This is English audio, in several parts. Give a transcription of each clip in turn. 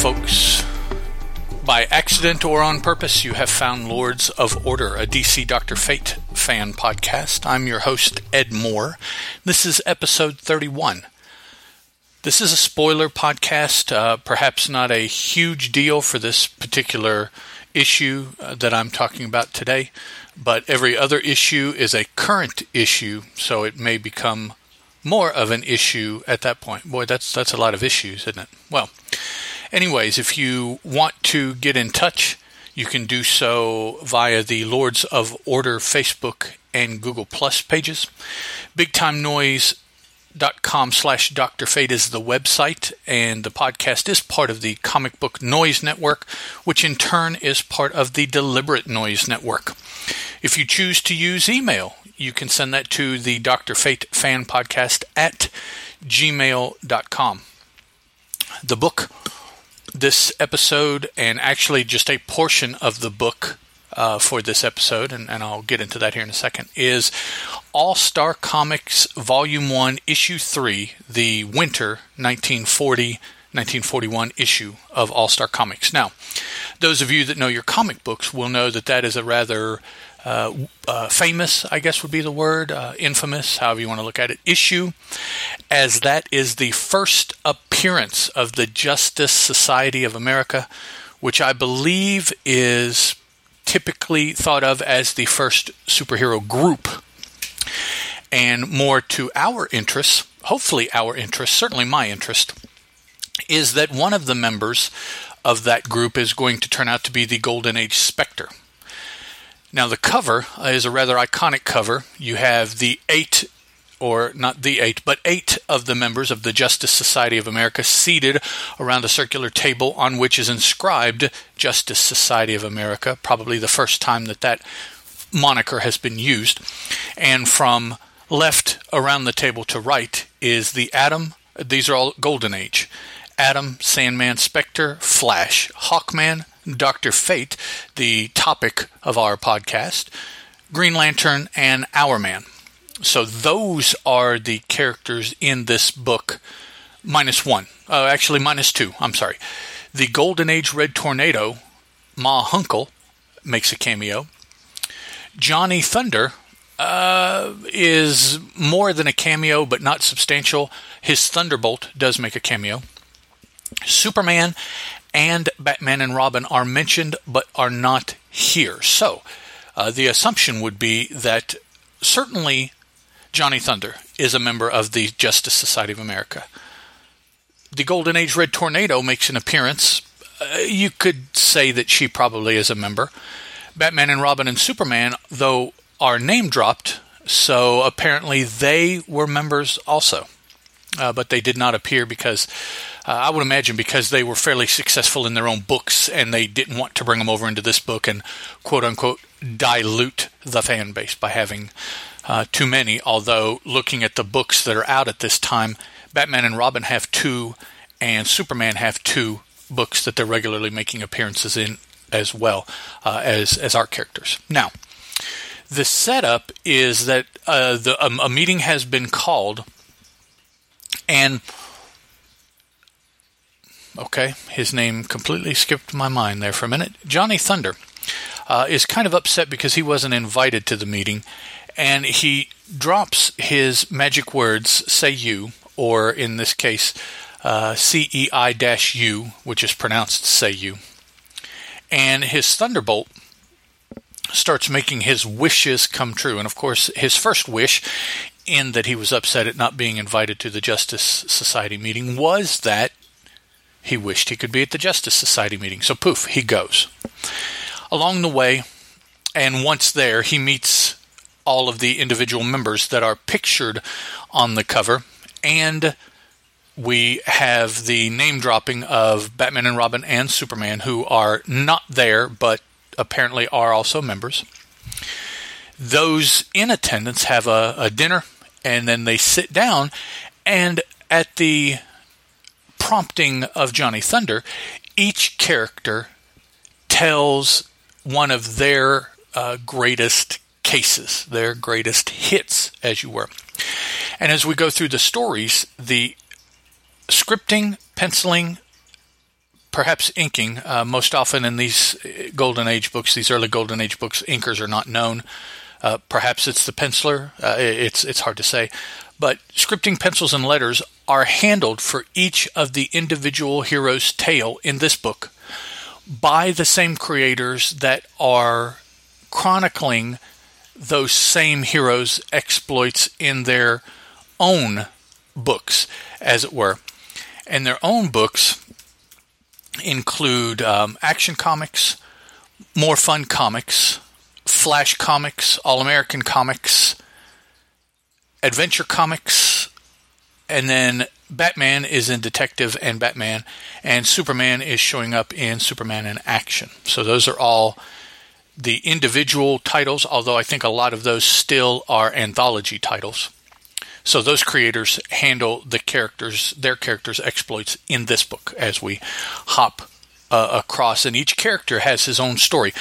Folks. By accident or on purpose, you have found Lords of Order, a DC Dr. Fate fan podcast. I'm your host, Ed Moore. This is episode 31. This is a spoiler podcast, uh, perhaps not a huge deal for this particular issue uh, that I'm talking about today, but every other issue is a current issue, so it may become more of an issue at that point. Boy, that's that's a lot of issues, isn't it? Well, anyways, if you want to get in touch, you can do so via the Lords of Order Facebook and Google Plus pages. Big Time Noise dot com slash Dr. Fate is the website, and the podcast is part of the Comic Book Noise Network, which in turn is part of the Deliberate Noise Network. If you choose to use email, you can send that to the Dr. Fate fan podcast at gmail.com. The book, this episode, and actually just a portion of the book uh, for this episode, and, and I'll get into that here in a second, is All Star Comics Volume 1, Issue 3, the Winter 1940 1941 issue of All Star Comics. Now, those of you that know your comic books will know that that is a rather uh, uh, famous, I guess would be the word, uh, infamous, however you want to look at it, issue, as that is the first appearance of the Justice Society of America, which I believe is typically thought of as the first superhero group. And more to our interests, hopefully our interest, certainly my interest, is that one of the members of that group is going to turn out to be the Golden Age Spectre. Now, the cover is a rather iconic cover. You have the eight, or not the eight, but eight of the members of the Justice Society of America seated around a circular table on which is inscribed Justice Society of America, probably the first time that that moniker has been used. And from left around the table to right is the Atom, These are all Golden Age. Atom, Sandman, Spectre, Flash, Hawkman, Dr. Fate, the topic of our podcast, Green Lantern, and Hourman. So those are the characters in this book, minus one. Uh, actually, minus two. I'm sorry. The Golden Age Red Tornado, Ma Hunkel, makes a cameo. Johnny Thunder uh, is more than a cameo, but not substantial. His Thunderbolt does make a cameo. Superman and Batman and Robin are mentioned but are not here. So uh, the assumption would be that certainly Johnny Thunder is a member of the Justice Society of America. The Golden Age Red Tornado makes an appearance. Uh, you could say that she probably is a member. Batman and Robin and Superman, though, are name dropped, so apparently they were members also. Uh, but they did not appear because uh, I would imagine because they were fairly successful in their own books and they didn't want to bring them over into this book and quote unquote dilute the fan base by having uh, too many. Although looking at the books that are out at this time, Batman and Robin have two, and Superman have two books that they're regularly making appearances in as well uh, as as art characters. Now, the setup is that uh, the um, a meeting has been called, and Okay, his name completely skipped my mind there for a minute. Johnny Thunder uh, is kind of upset because he wasn't invited to the meeting, and he drops his magic words, say you, or in this case, uh, CEI U, which is pronounced say you. And his Thunderbolt starts making his wishes come true. And of course, his first wish, in that he was upset at not being invited to the Justice Society meeting, was that he wished he could be at the Justice Society meeting, so poof, he goes. Along the way, and once there, he meets all of the individual members that are pictured on the cover, and we have the name dropping of Batman and Robin and Superman, who are not there but apparently are also members. Those in attendance have a, a dinner, and then they sit down, and at the prompting of Johnny Thunder, each character tells one of their uh, greatest cases, their greatest hits, as you were. And as we go through the stories, the scripting, penciling, perhaps inking. Uh, most often in these Golden Age books, these early Golden Age books, inkers are not known. Uh, perhaps it's the penciler. Uh, it's it's hard to say, but scripting pencils and letters are handled for each of the individual hero's tale in this book by the same creators that are chronicling those same heroes' exploits in their own books, as it were. And their own books include um, Action Comics, More Fun Comics, Flash Comics, All American Comics, Adventure Comics, and then Batman is in Detective and Batman, and Superman is showing up in Superman in Action. So those are all the individual titles, although I think a lot of those still are anthology titles. So those creators handle the characters, their characters' exploits in this book as we hop uh, across, and each character has his own story.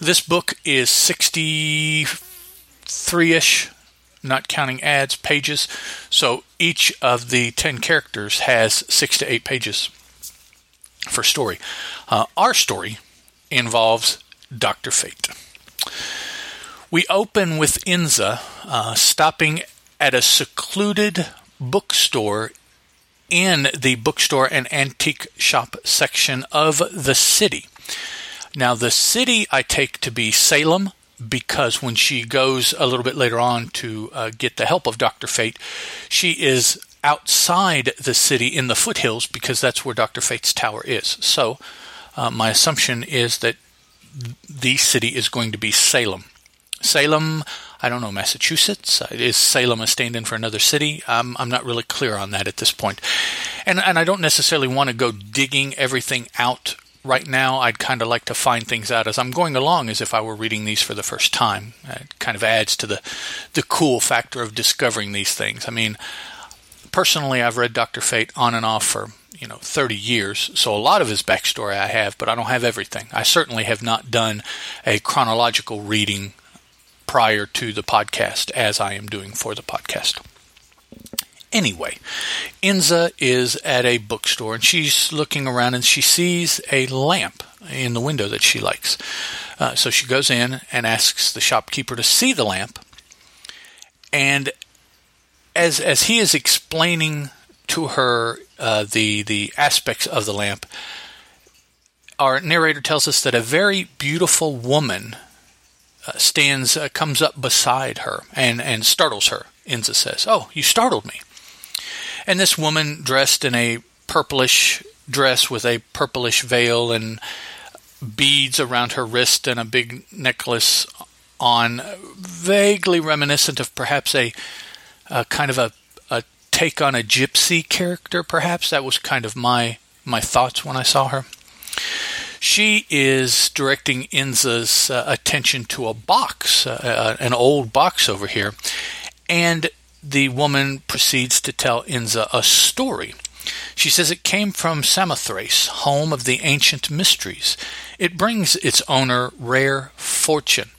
This book is 63 ish, not counting ads, pages. So each of the 10 characters has six to eight pages for story. Uh, our story involves Dr. Fate. We open with Inza uh, stopping at a secluded bookstore in the bookstore and antique shop section of the city. Now, the city I take to be Salem because when she goes a little bit later on to uh, get the help of Dr. Fate, she is outside the city in the foothills because that's where Dr. Fate's tower is. So, uh, my assumption is that the city is going to be Salem. Salem, I don't know, Massachusetts? Uh, is Salem a stand in for another city? Um, I'm not really clear on that at this point. And, and I don't necessarily want to go digging everything out right now. I'd kind of like to find things out as I'm going along as if I were reading these for the first time. It kind of adds to the, the cool factor of discovering these things. I mean, personally, I've read Dr. Fate on and off for you know 30 years so a lot of his backstory i have but i don't have everything i certainly have not done a chronological reading prior to the podcast as I am doing for the podcast. Anyway, Inza is at a bookstore and she's looking around and she sees a lamp in the window that she likes. Uh, so she goes in and asks the shopkeeper to see the lamp. And as as he is explaining to her uh, the the aspects of the lamp, our narrator tells us that a very beautiful woman stands, uh, comes up beside her and, and startles her. Inza says, Oh, you startled me. And this woman, dressed in a purplish dress with a purplish veil and beads around her wrist and a big necklace on, vaguely reminiscent of perhaps a, a kind of a, a take on a gypsy character, perhaps. That was kind of my, my thoughts when I saw her. She is directing Inza's uh, attention to a box, uh, uh, an old box over here, and the woman proceeds to tell Inza a story. She says it came from Samothrace, home of the ancient mysteries. It brings its owner rare fortune.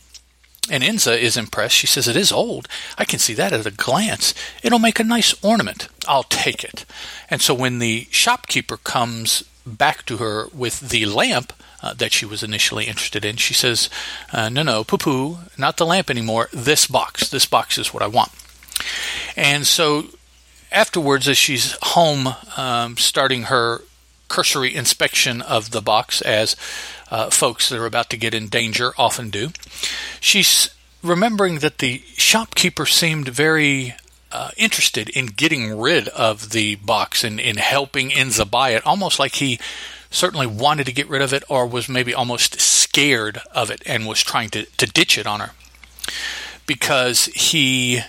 And Inza is impressed. She says, It is old. I can see that at a glance. It'll make a nice ornament. I'll take it. And so when the shopkeeper comes back to her with the lamp uh, that she was initially interested in. She says, uh, No, no, poo poo, not the lamp anymore. This box. This box is what I want. And so afterwards, as she's home um, starting her cursory inspection of the box, as uh, folks that are about to get in danger often do, she's remembering that the shopkeeper seemed very uh, interested in getting rid of the box and in helping Inza buy it, almost like he certainly wanted to get rid of it or was maybe almost scared of it and was trying to, to ditch it on her because he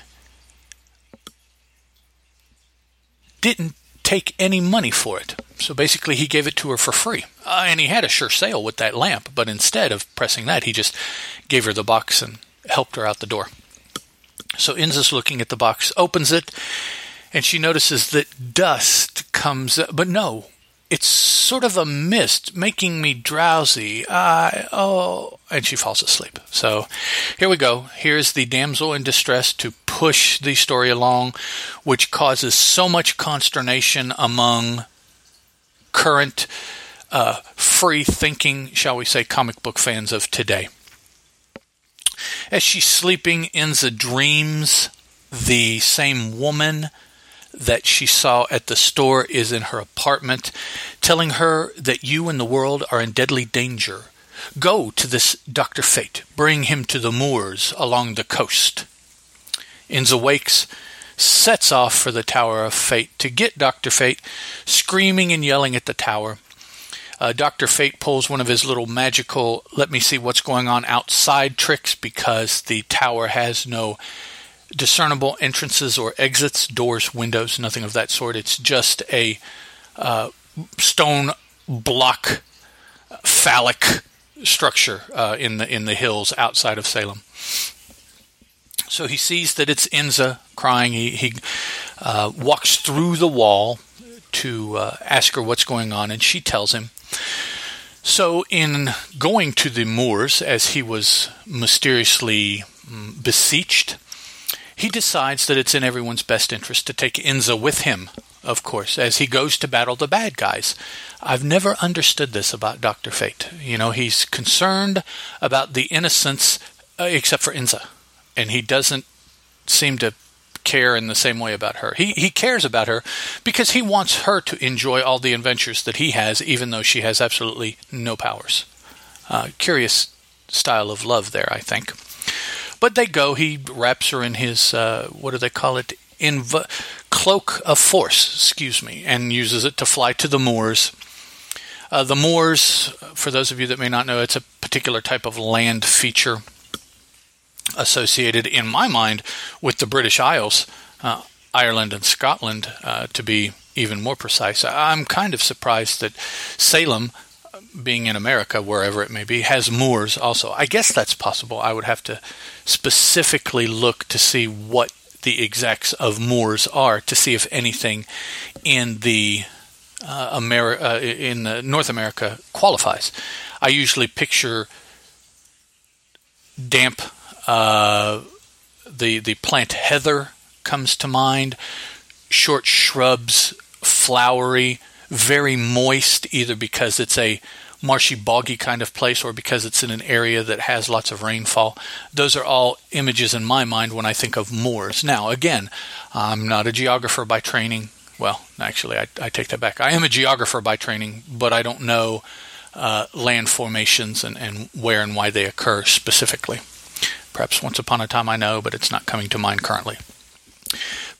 didn't take any money for it. So basically, he gave it to her for free. Uh, and he had a sure sale with that lamp, but instead of pressing that, he just gave her the box and helped her out the door. So Inza's looking at the box, opens it, and she notices that dust comes, but no, it's sort of a mist, making me drowsy. I oh, and she falls asleep. So here we go. Here's the damsel in distress to push the story along, which causes so much consternation among current uh, free thinking, shall we say, comic book fans of today. As she's sleeping, Inza dreams the same woman that she saw at the store is in her apartment, telling her that you and the world are in deadly danger. Go to this Dr. Fate. Bring him to the moors along the coast. Inza wakes, sets off for the Tower of Fate to get Dr. Fate, screaming and yelling at the tower. Uh, Dr. Fate pulls one of his little magical, let me see what's going on outside tricks because the tower has no discernible entrances or exits, doors, windows, nothing of that sort. It's just a uh, stone block, phallic structure uh, in the in the hills outside of Salem. So he sees that it's Inza crying. He, he uh, walks through the wall to uh, ask her what's going on, and she tells him. So, in going to the moors, as he was mysteriously mm, beseeched, he decides that it's in everyone's best interest to take Inza with him, of course, as he goes to battle the bad guys. I've never understood this about Dr. Fate. You know, he's concerned about the innocents, uh, except for Inza, and he doesn't seem to care in the same way about her. He he cares about her because he wants her to enjoy all the adventures that he has, even though she has absolutely no powers. Uh, curious style of love there, I think. But they go. He wraps her in his uh, what do they call it? Inv- cloak of force, excuse me, and uses it to fly to the moors. Uh, the moors, for those of you that may not know, it's a particular type of land feature associated, in my mind, with the British Isles, uh, Ireland and Scotland, uh, to be even more precise. I'm kind of surprised that Salem being in America, wherever it may be, has moors also. I guess that's possible. I would have to specifically look to see what the exacts of moors are to see if anything in the uh, Ameri- uh, in the North America qualifies. I usually picture damp. Uh, the the plant heather comes to mind. Short shrubs, flowery, very moist, either because it's a marshy, boggy kind of place or because it's in an area that has lots of rainfall. Those are all images in my mind when I think of moors. Now, again, I'm not a geographer by training. Well, actually, I, I take that back. I am a geographer by training, but I don't know uh, land formations and, and where and why they occur specifically. Perhaps once upon a time I know, but it's not coming to mind currently.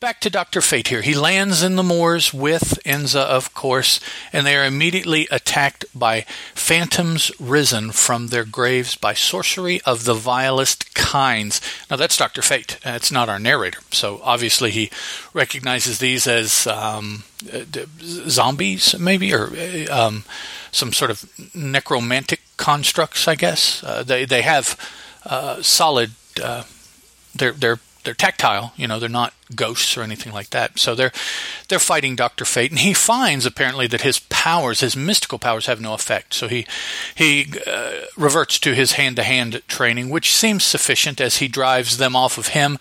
Back to Dr. Fate here. He lands in the moors with Inza, of course, and they are immediately attacked by phantoms risen from their graves by sorcery of the vilest kinds. Now, that's Dr. Fate. It's not our narrator. So, obviously, he recognizes these as um, zombies, maybe, or um, some sort of necromantic constructs, I guess. Uh, they, they have uh, solid. Uh, they're they're they're tactile, you know, they're not ghosts or anything like that. So they're they're fighting Doctor Fate, and he finds apparently that his powers, his mystical powers, have no effect. So he he uh, reverts to his hand to hand training, which seems sufficient as he drives them off of him,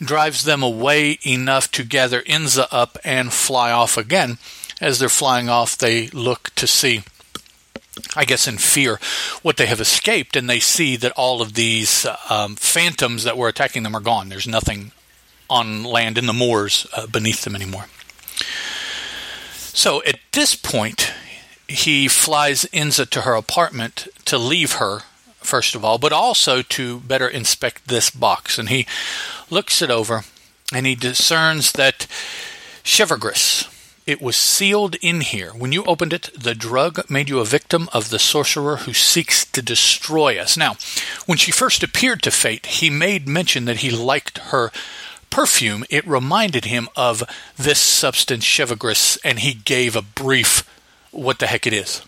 drives them away enough to gather Inza up and fly off again. As they're flying off, they look to see I guess, in fear what they have escaped, and they see that all of these um, phantoms that were attacking them are gone. There's nothing on land in the moors uh, beneath them anymore. So at this point, he flies Inza to her apartment to leave her, first of all, but also to better inspect this box. And he looks it over and he discerns that Chevregus, it was sealed in here. When you opened it, the drug made you a victim of the sorcerer who seeks to destroy us. Now, when she first appeared to Fate, he made mention that he liked her perfume. It reminded him of this substance, Chevregus, and he gave a brief what the heck it is.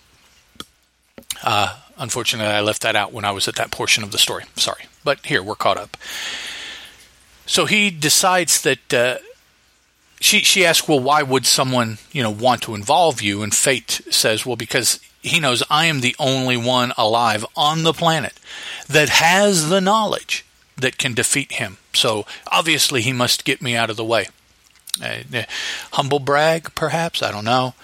Uh, unfortunately, I left that out when I was at that portion of the story. Sorry. But here, we're caught up. So he decides that. Uh, she she asks, well, why would someone you know want to involve you? And Fate says, well, because he knows I am the only one alive on the planet that has the knowledge that can defeat him. So obviously he must get me out of the way. Uh, humble brag, perhaps I don't know.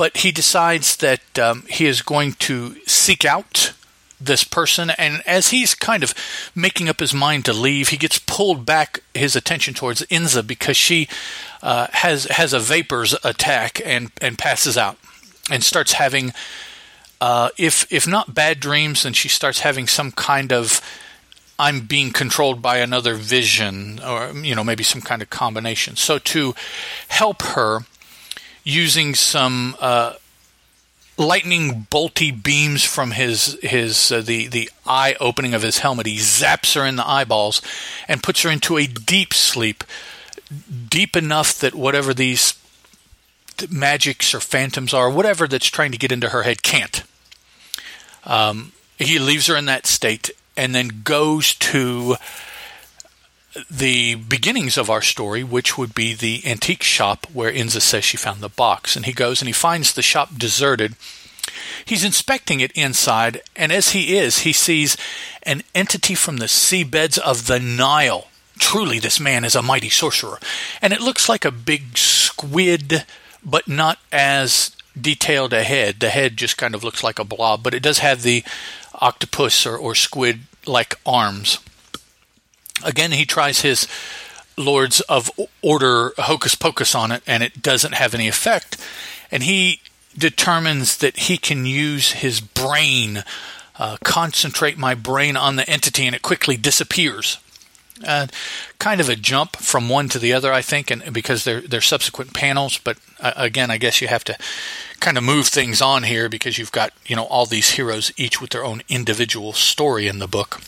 but he decides that um, he is going to seek out this person. And as he's kind of making up his mind to leave, he gets pulled back his attention towards Inza because she uh, has has a vapors attack and and passes out and starts having. Uh, if if not bad dreams, then she starts having some kind of I'm being controlled by another vision, or you know maybe some kind of combination. So to help her, using some uh, lightning bolty beams from his his uh, the the eye opening of his helmet. He zaps her in the eyeballs and puts her into a deep sleep, deep enough that whatever these magics or phantoms are, whatever that's trying to get into her head, can't. Um, he leaves her in that state and then goes to the beginnings of our story, which would be the antique shop where Inza says she found the box. And he goes and he finds the shop deserted. He's inspecting it inside, and as he is, he sees an entity from the seabeds of the Nile. Truly, this man is a mighty sorcerer. And it looks like a big squid, but not as detailed a head. The head just kind of looks like a blob, but it does have the octopus or, or squid like arms. Again, he tries his Lords of Order hocus pocus on it, and it doesn't have any effect. And he determines that he can use his brain, uh, concentrate my brain on the entity, and it quickly disappears. Uh, kind of a jump from one to the other, I think, and because they're they're subsequent panels. But uh, again, I guess you have to kind of move things on here because you've got you know all these heroes, each with their own individual story in the book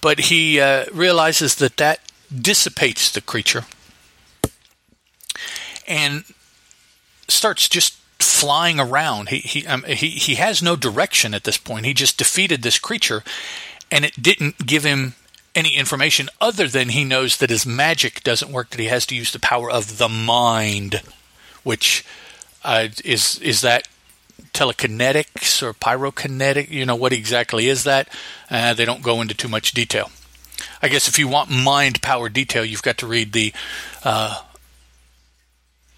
but he uh, realizes that that dissipates the creature and starts just flying around. He he um, he he has no direction at this point. He just defeated this creature, and it didn't give him any information other than he knows that his magic doesn't work. That he has to use the power of the mind, which uh, is is that telekinetics or pyrokinetic. You know, what exactly is that? Uh, they don't go into too much detail. I guess if you want mind power detail, you've got to read the uh,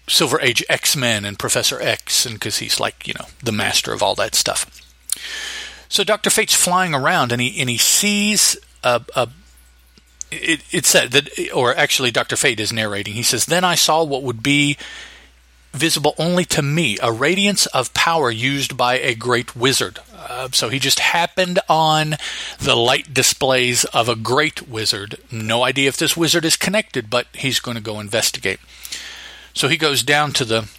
Silver Age X Men and Professor X, and because he's like you know the master of all that stuff. So Doctor Fate's flying around, and he and he sees a, a it, it said that, or actually, Doctor Fate is narrating. He says, "Then I saw what would be visible only to me, a radiance of power used by a great wizard. Uh, so he just happened on the light displays of a great wizard. No idea if this wizard is connected, but he's going to go investigate. So he goes down to the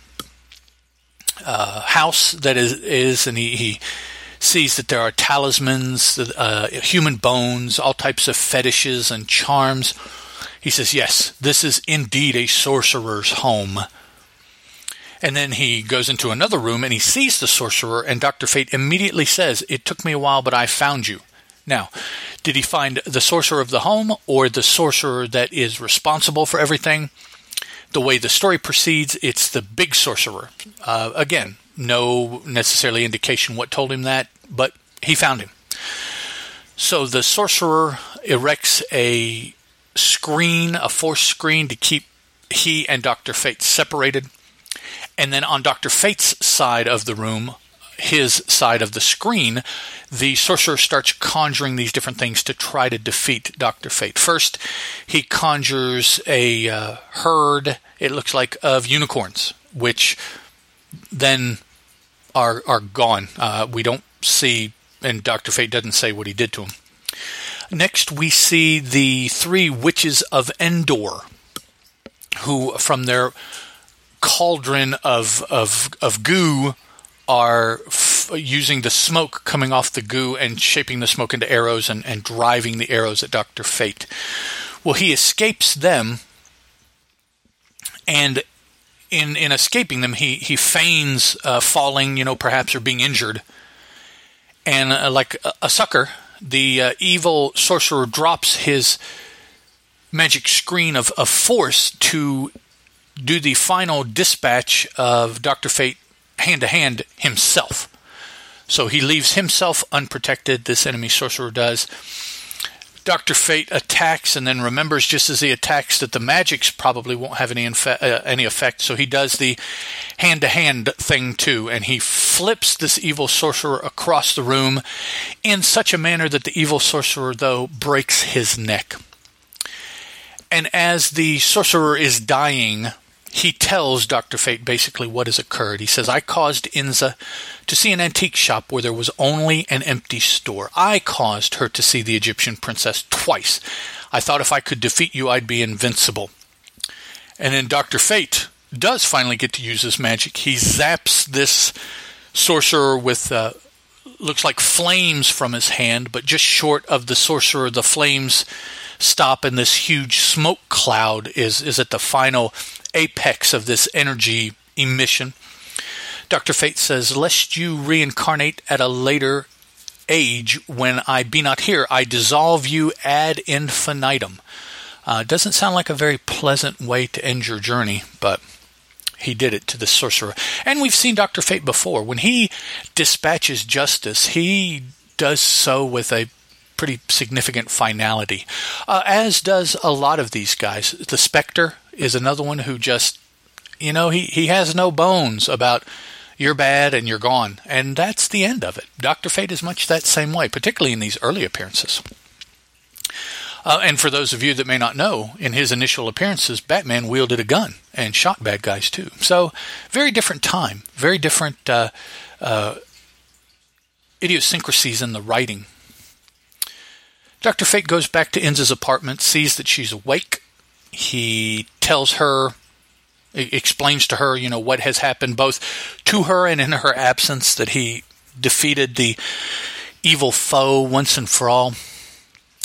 uh, house that is, is and he, he sees that there are talismans, uh, human bones, all types of fetishes and charms. He says, Yes, this is indeed a sorcerer's home. And then he goes into another room and he sees the sorcerer, and Dr. Fate immediately says, It took me a while, but I found you. Now, did he find the sorcerer of the home or the sorcerer that is responsible for everything? The way the story proceeds, it's the big sorcerer. Uh, again, no necessarily indication what told him that, but he found him. So the sorcerer erects a screen, a force screen to keep he and Dr. Fate separated. And then on Dr. Fate's side of the room, his side of the screen, the sorcerer starts conjuring these different things to try to defeat Dr. Fate. First, he conjures a uh, herd, it looks like, of unicorns, which then are, are gone. Uh, we don't see, and Dr. Fate doesn't say what he did to them. Next, we see the three witches of Endor, who, from their cauldron of of of goo are f- using the smoke coming off the goo and shaping the smoke into arrows and, and driving the arrows at Dr. Fate. Well, he escapes them, and in in escaping them, he he feigns uh, falling, you know, perhaps or being injured, and uh, like a, a, sucker, the uh, evil sorcerer drops his magic screen of, of force to do the final dispatch of Dr. Fate hand to hand himself. So he leaves himself unprotected, this enemy sorcerer does, Dr. Fate attacks and then remembers just as he attacks that the magics probably won't have any, infe- uh, any effect. So he does the hand to hand thing too, and he flips this evil sorcerer across the room in such a manner that the evil sorcerer, though, breaks his neck. And as the sorcerer is dying, he tells Dr. Fate basically what has occurred. He says, I caused Inza to see an antique shop where there was only an empty store. I caused her to see the Egyptian princess twice. I thought if I could defeat you, I'd be invincible. And then Dr. Fate does finally get to use his magic. He zaps this sorcerer with, uh, looks like flames from his hand, but just short of the sorcerer, the flames stop and this huge smoke cloud is, is at the final apex of this energy emission. Dr. Fate says, Lest you reincarnate at a later age when I be not here, I dissolve you ad infinitum. Uh, doesn't sound like a very pleasant way to end your journey, but he did it to the sorcerer. And we've seen Dr. Fate before. When he dispatches justice, he does so with a pretty significant finality, uh, as does a lot of these guys. The Spectre is another one who just, you know, he, he has no bones about you're bad and you're gone. And that's the end of it. Dr. Fate is much that same way, particularly in these early appearances. Uh, and for those of you that may not know, in his initial appearances, Batman wielded a gun and shot bad guys too. So, very different time, very different uh, uh, idiosyncrasies in the writing. Dr. Fate goes back to Inza's apartment, sees that she's awake. He tells her, explains to her, you know, what has happened both to her and in her absence, that he defeated the evil foe once and for all.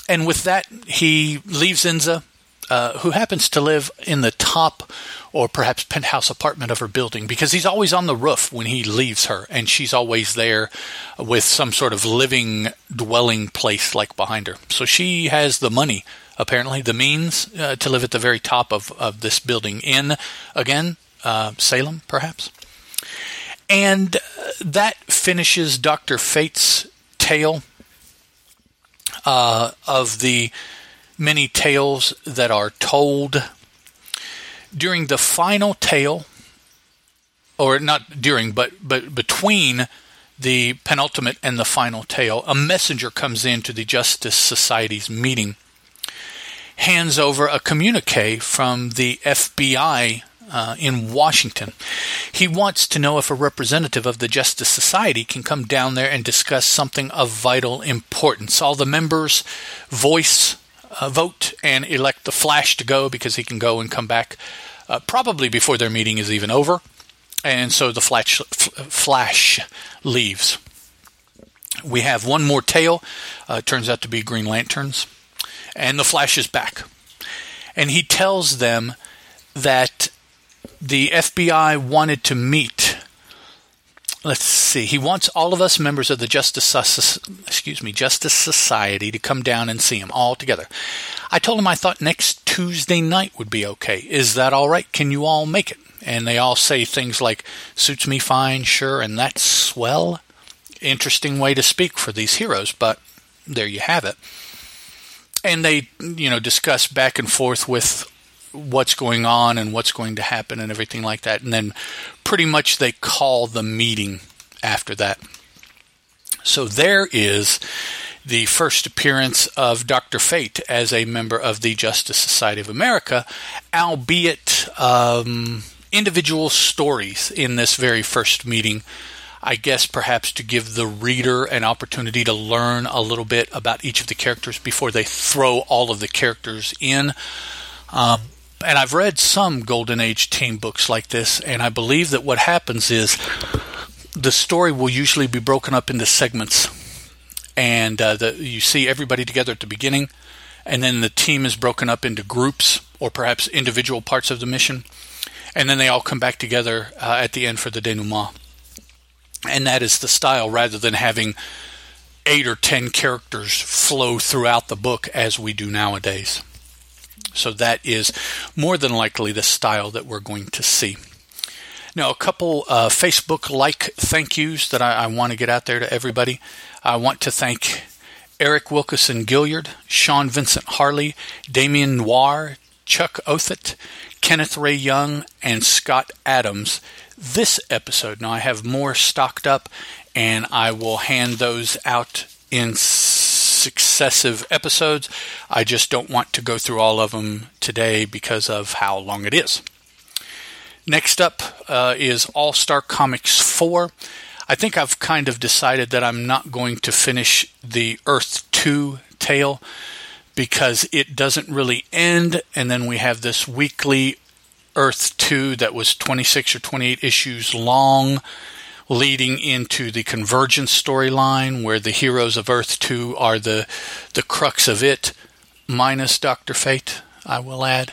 And with that, he leaves Inza, uh, who happens to live in the top or perhaps penthouse apartment of her building because he's always on the roof when he leaves her and she's always there with some sort of living dwelling place like behind her. So she has the money apparently the means uh, to live at the very top of, of this building in, again, uh, Salem, perhaps. And uh, that finishes Dr. Fate's tale uh, of the many tales that are told. During the final tale, or not during, but, but between the penultimate and the final tale, a messenger comes into the Justice Society's meeting hands over a communique from the FBI uh, in Washington. He wants to know if a representative of the Justice Society can come down there and discuss something of vital importance. All the members voice, uh, vote, and elect the Flash to go because he can go and come back uh, probably before their meeting is even over. And so the Flash, Flash leaves. We have one more tale. Uh, turns out to be Green Lanterns and the Flash is back. And he tells them that the FBI wanted to meet. Let's see. He wants all of us members of the Justice excuse me Justice Society to come down and see him all together. I told him I thought next Tuesday night would be okay. Is that all right? Can you all make it? And they all say things like "suits me fine, sure," and that's swell. Interesting way to speak for these heroes, but there you have it and they you know discuss back and forth with what's going on and what's going to happen and everything like that and then pretty much they call the meeting after that so there is the first appearance of Dr. Fate as a member of the Justice Society of America, albeit um, individual stories in this very first meeting I guess perhaps to give the reader an opportunity to learn a little bit about each of the characters before they throw all of the characters in. Um, and I've read some Golden Age team books like this, and I believe that what happens is the story will usually be broken up into segments, and uh, the, you see everybody together at the beginning, and then the team is broken up into groups or perhaps individual parts of the mission, and then they all come back together uh, at the end for the denouement and that is the style rather than having eight or ten characters flow throughout the book as we do nowadays. So that is more than likely the style that we're going to see. Now, a couple uh, Facebook like thank yous that I, I want to get out there to everybody. I want to thank Eric Wilkeson Gilliard, Sean Vincent Harley, Damien Noir, Chuck Othett, Kenneth Ray Young, and Scott Adams. This episode, now I have more stocked up, and I will hand those out in successive episodes. I just don't want to go through all of them today because of how long it is. Next up uh, is All Star Comics 4. I think I've kind of decided that I'm not going to finish the Earth 2 tale because it doesn't really end, and then we have this weekly Earth 2 that was 26 or 28 issues long, leading into the Convergence storyline where the heroes of Earth 2 are the, the crux of it, minus Dr. Fate, I will add.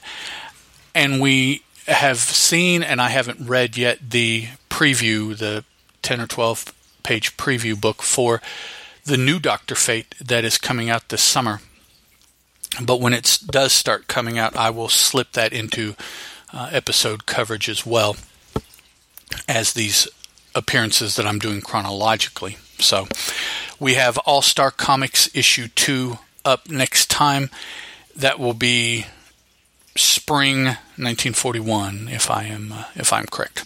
And we have seen, and I haven't read yet, the preview, the 10 or 12 page preview book for the new Doctor Fate that is coming out this summer. But when it does start coming out, I will slip that into uh, episode coverage as well as these appearances that I'm doing chronologically. So we have All Star Comics issue 2 up next time. That will be spring 1941 if I am uh, if I'm correct.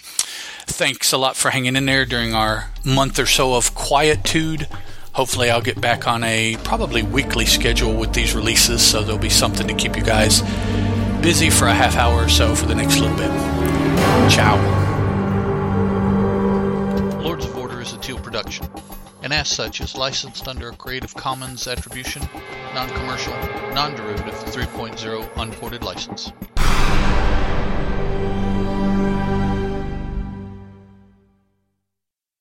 Thanks a lot for hanging in there during our month or so of quietude. Hopefully, I'll get back on a probably weekly schedule with these releases, so there'll be something to keep you guys busy for a half hour or so for the next little bit. Ciao. Lords of Order is a Teal production, and as such is licensed under a Creative Commons Attribution, Non Commercial, Non Derivative 3.0 Unported license.